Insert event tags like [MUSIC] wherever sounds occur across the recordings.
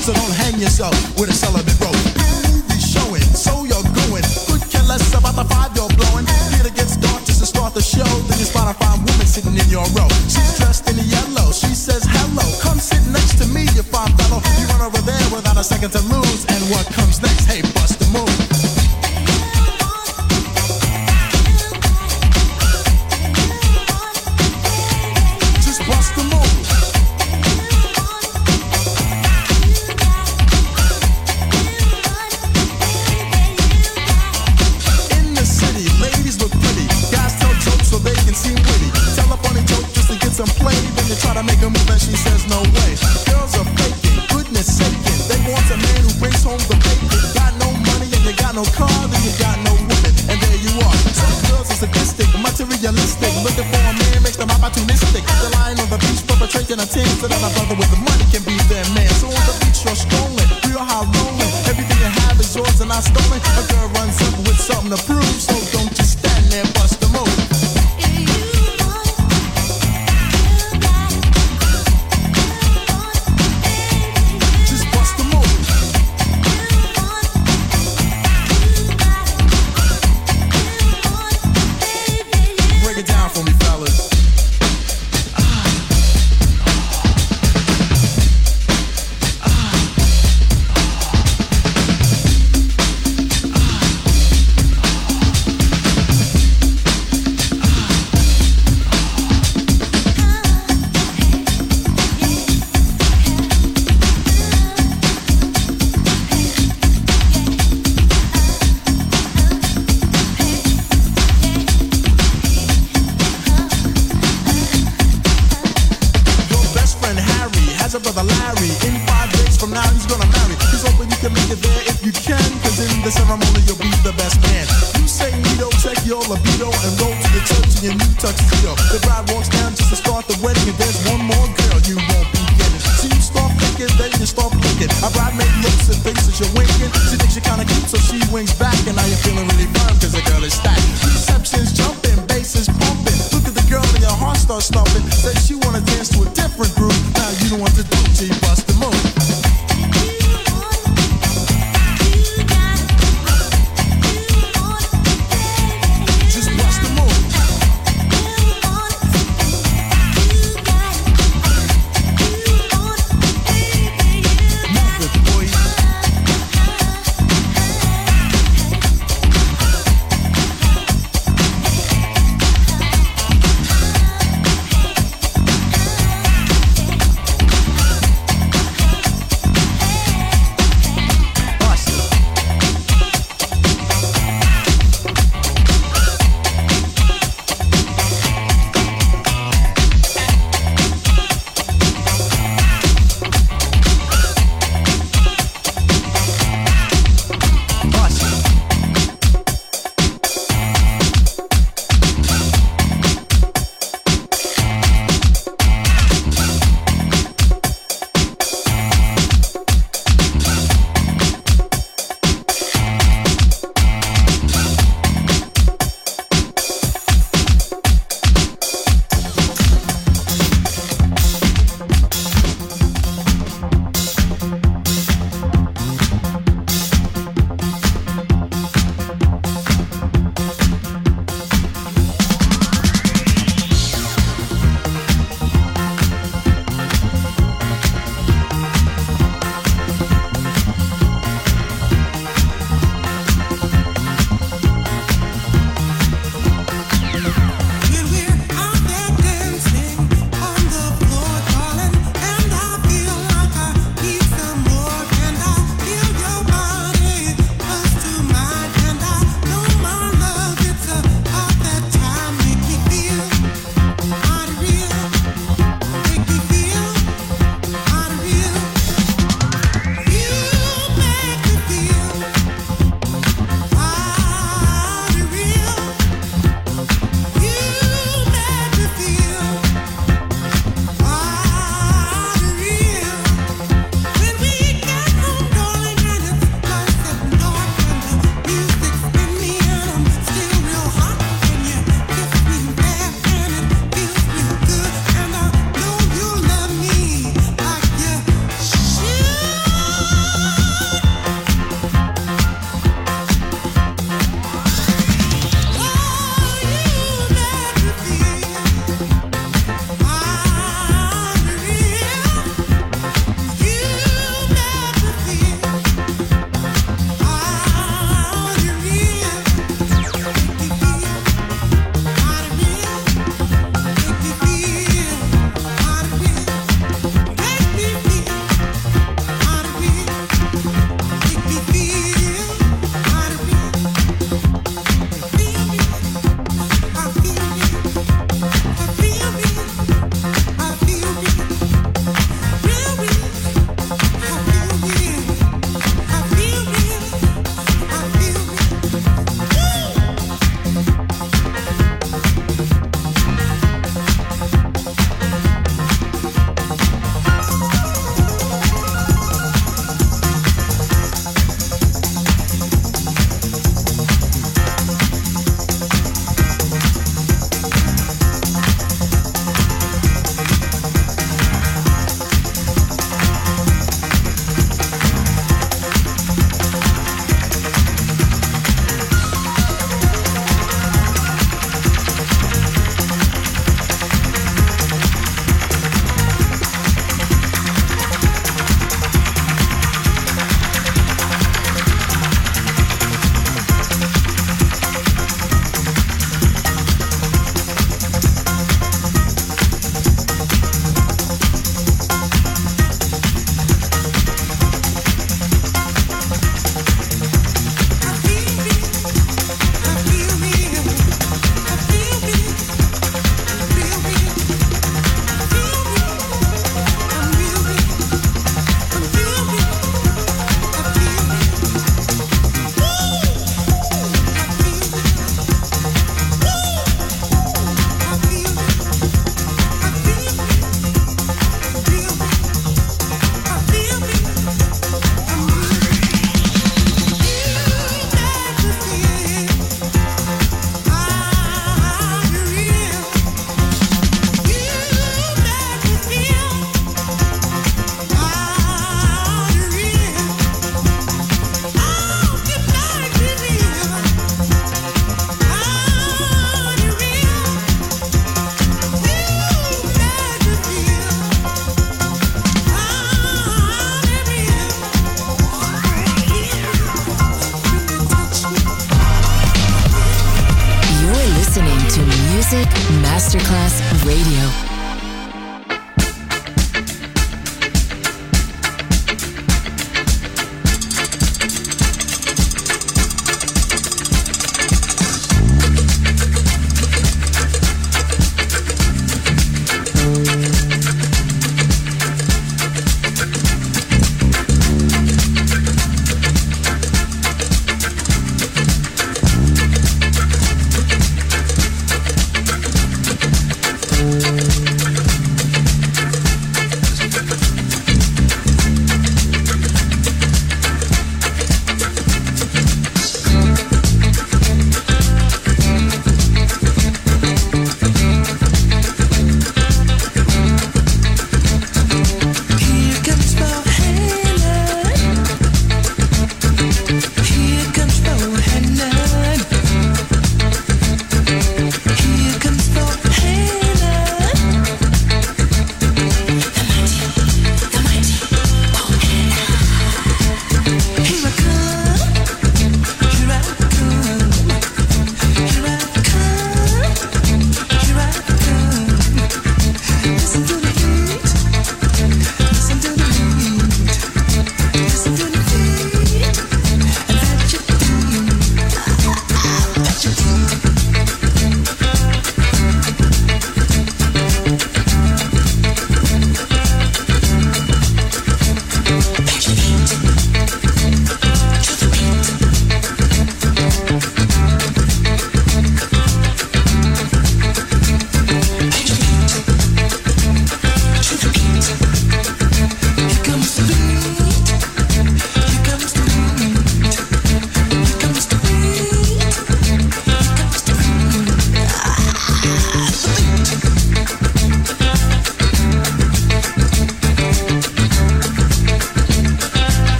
So don't hang yourself with a celibate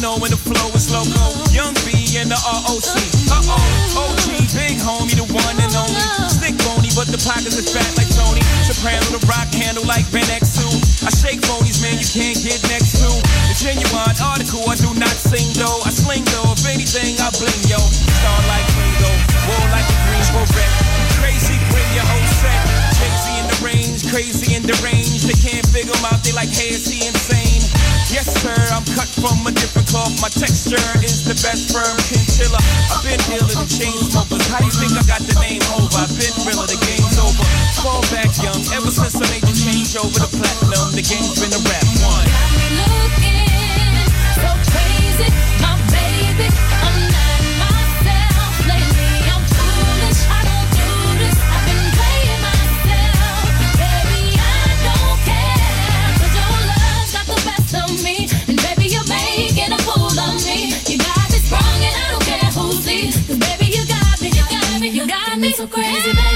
Know when the flow is loco. Young B and the ROC. Uh oh, OG, big homie, the one and only. Stick bony, but the pockets are fat like Tony. Soprano, the rock handle like Ben X2. I shake phonies, man, you can't get next to. The genuine article, I do not sing though. I sling though, if anything, I bling yo. Star like Ringo, war like a Greensboro wreck. Crazy, bring your whole set. Crazy in the range, crazy in the range. They can't figure him out, they like, hey, is he insane? Yes, sir, I'm cut from a different cloth. My texture is the best firm chinchilla. I've been dealing with chain smokers. How you think I got the name over? I've been realer, the game's over. Fall back young, ever since I made the change over the platinum, the game's been a rap one. Got me looking me, so crazy, baby.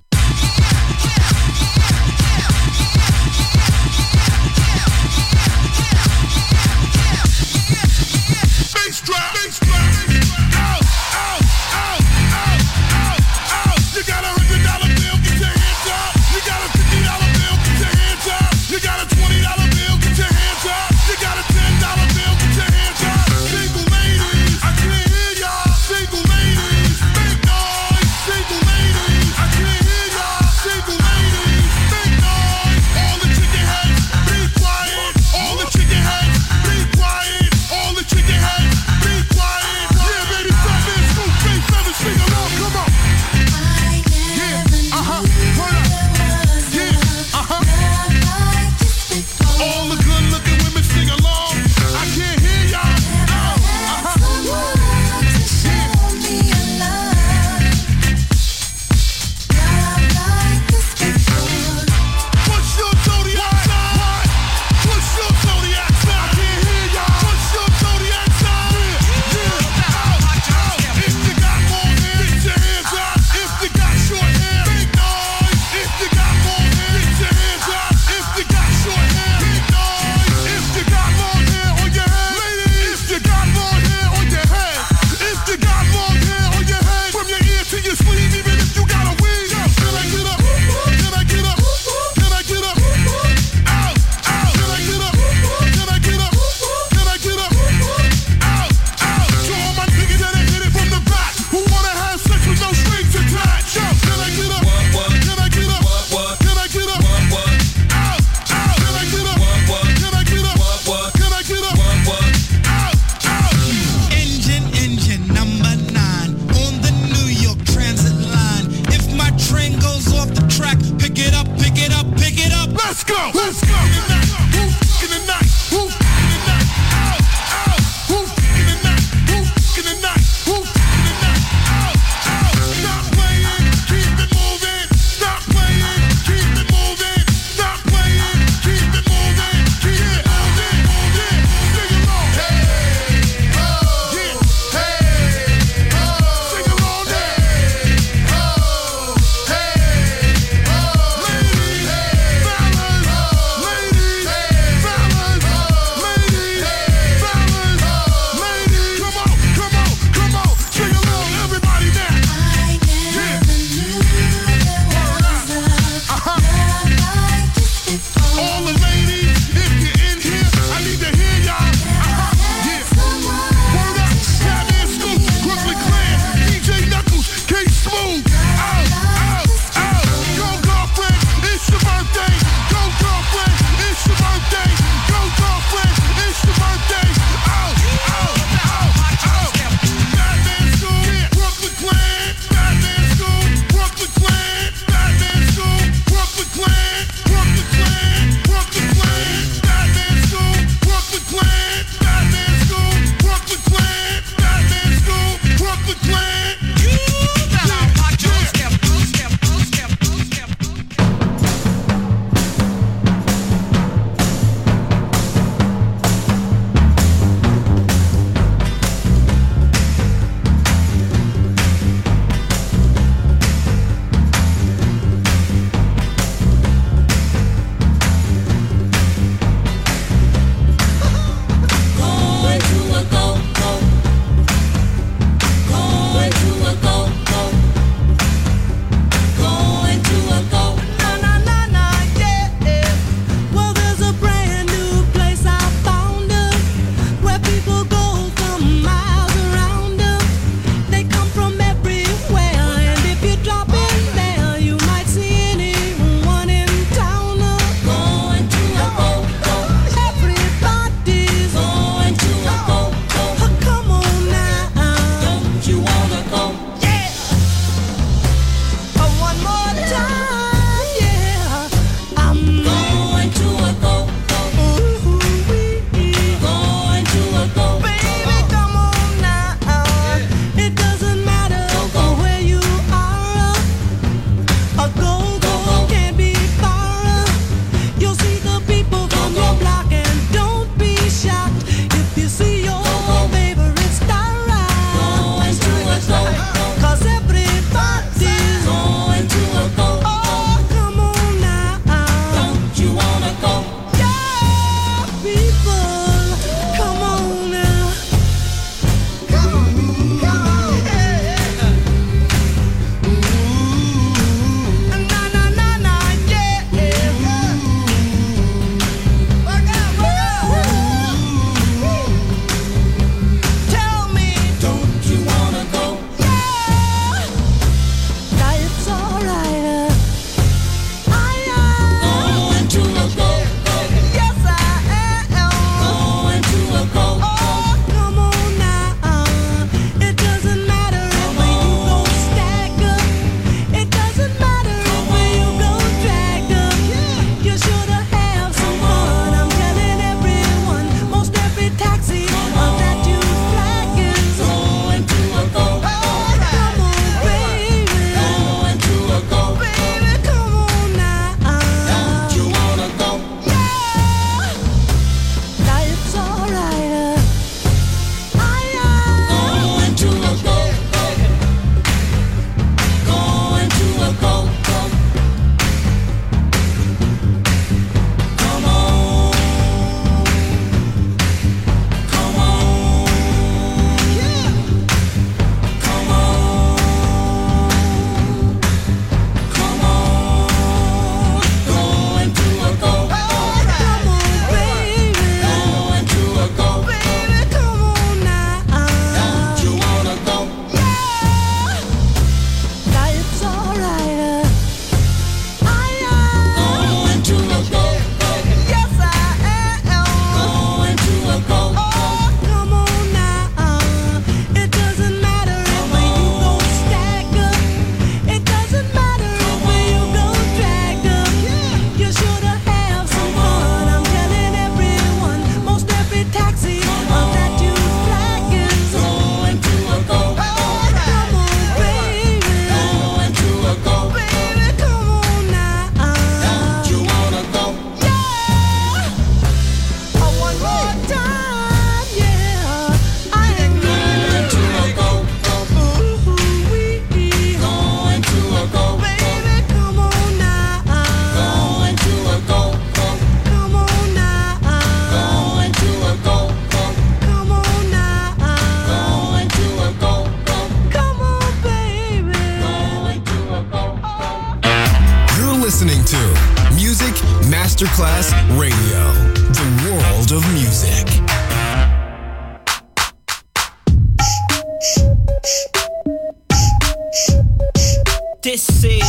This is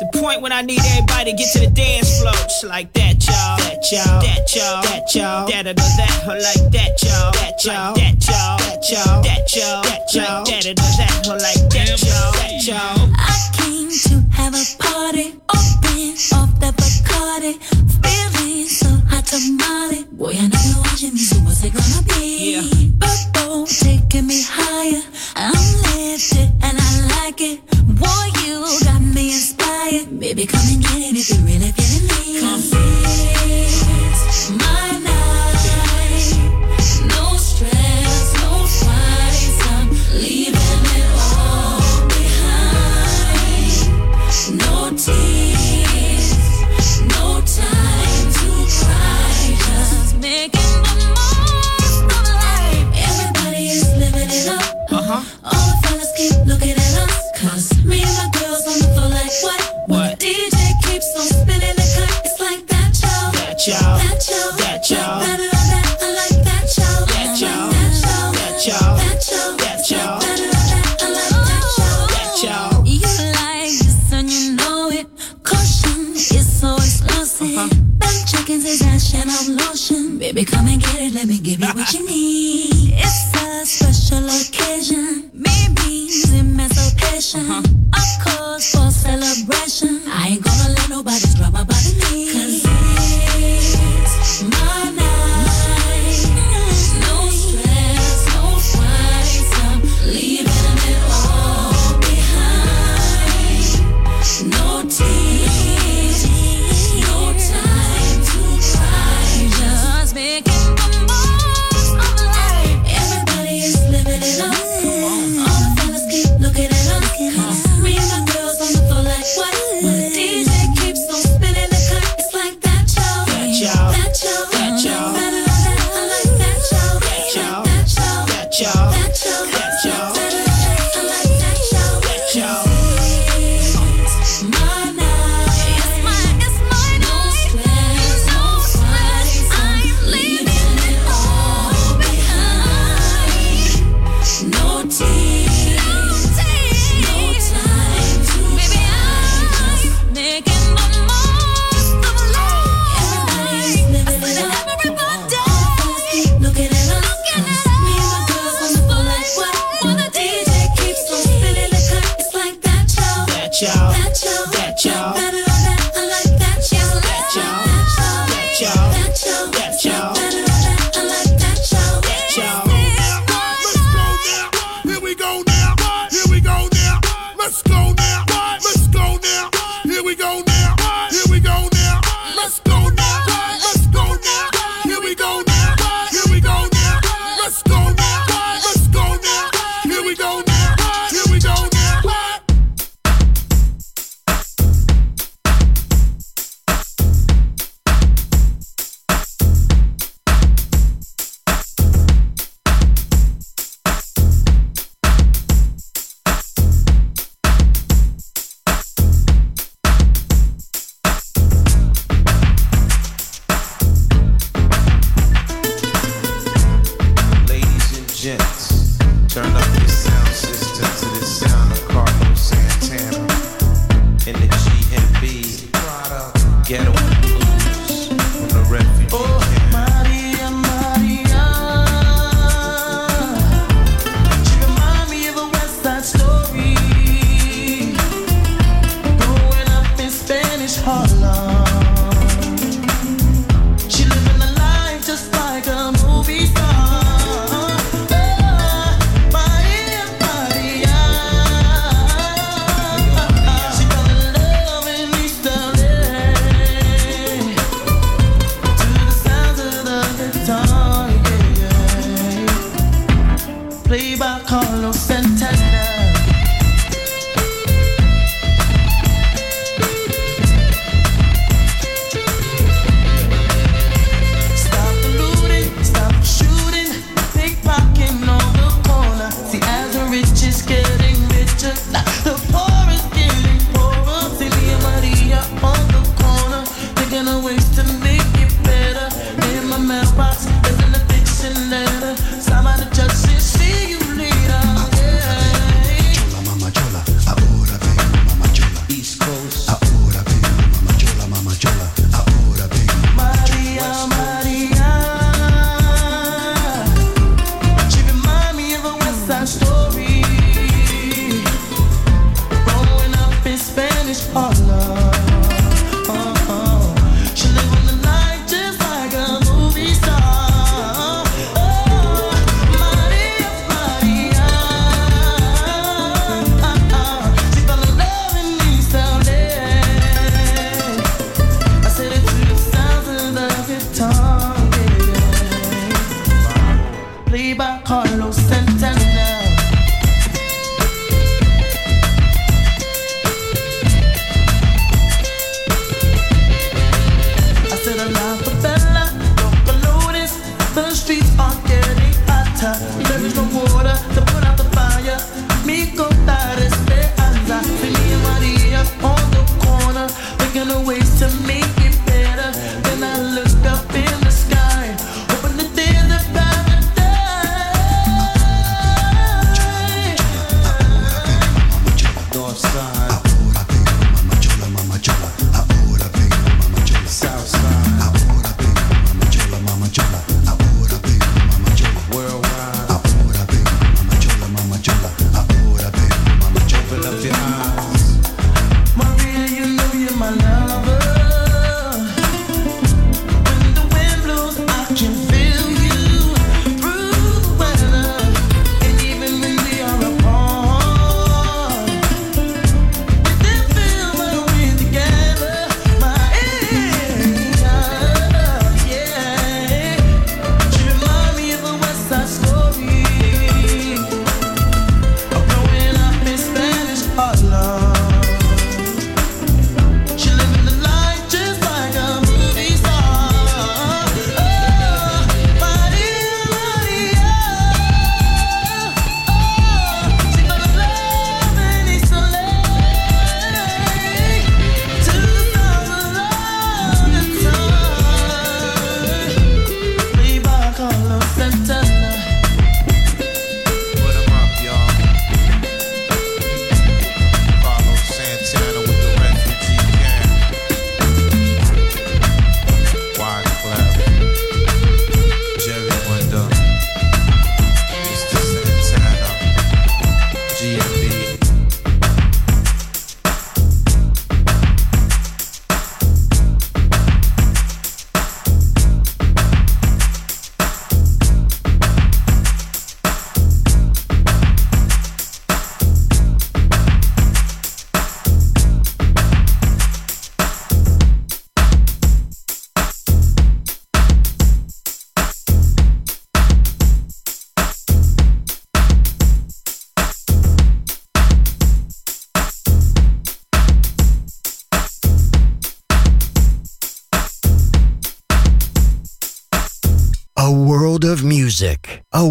the point when I need everybody to get to the dance floor. Just like that, y'all. That, y'all. That, y'all. That, y'all. That, or that, or like that, y'all. That, y'all. That, y'all. That, y'all. That, y'all. That, y'all. That, or that, or like that, y'all. That, y'all. I came to have a party. Open off the Bacardi. Feeling so hot tamale. Boy, I know you're watching me, so what's it gonna be? Yeah taking me higher. I'm lifted and I like it. Boy, you got me inspired. Baby, come and get it if you really feeling Baby, come and get it, let me give you what you [LAUGHS] need. It's a special occasion, maybe emancipation, uh-huh. of course for celebration. I ain't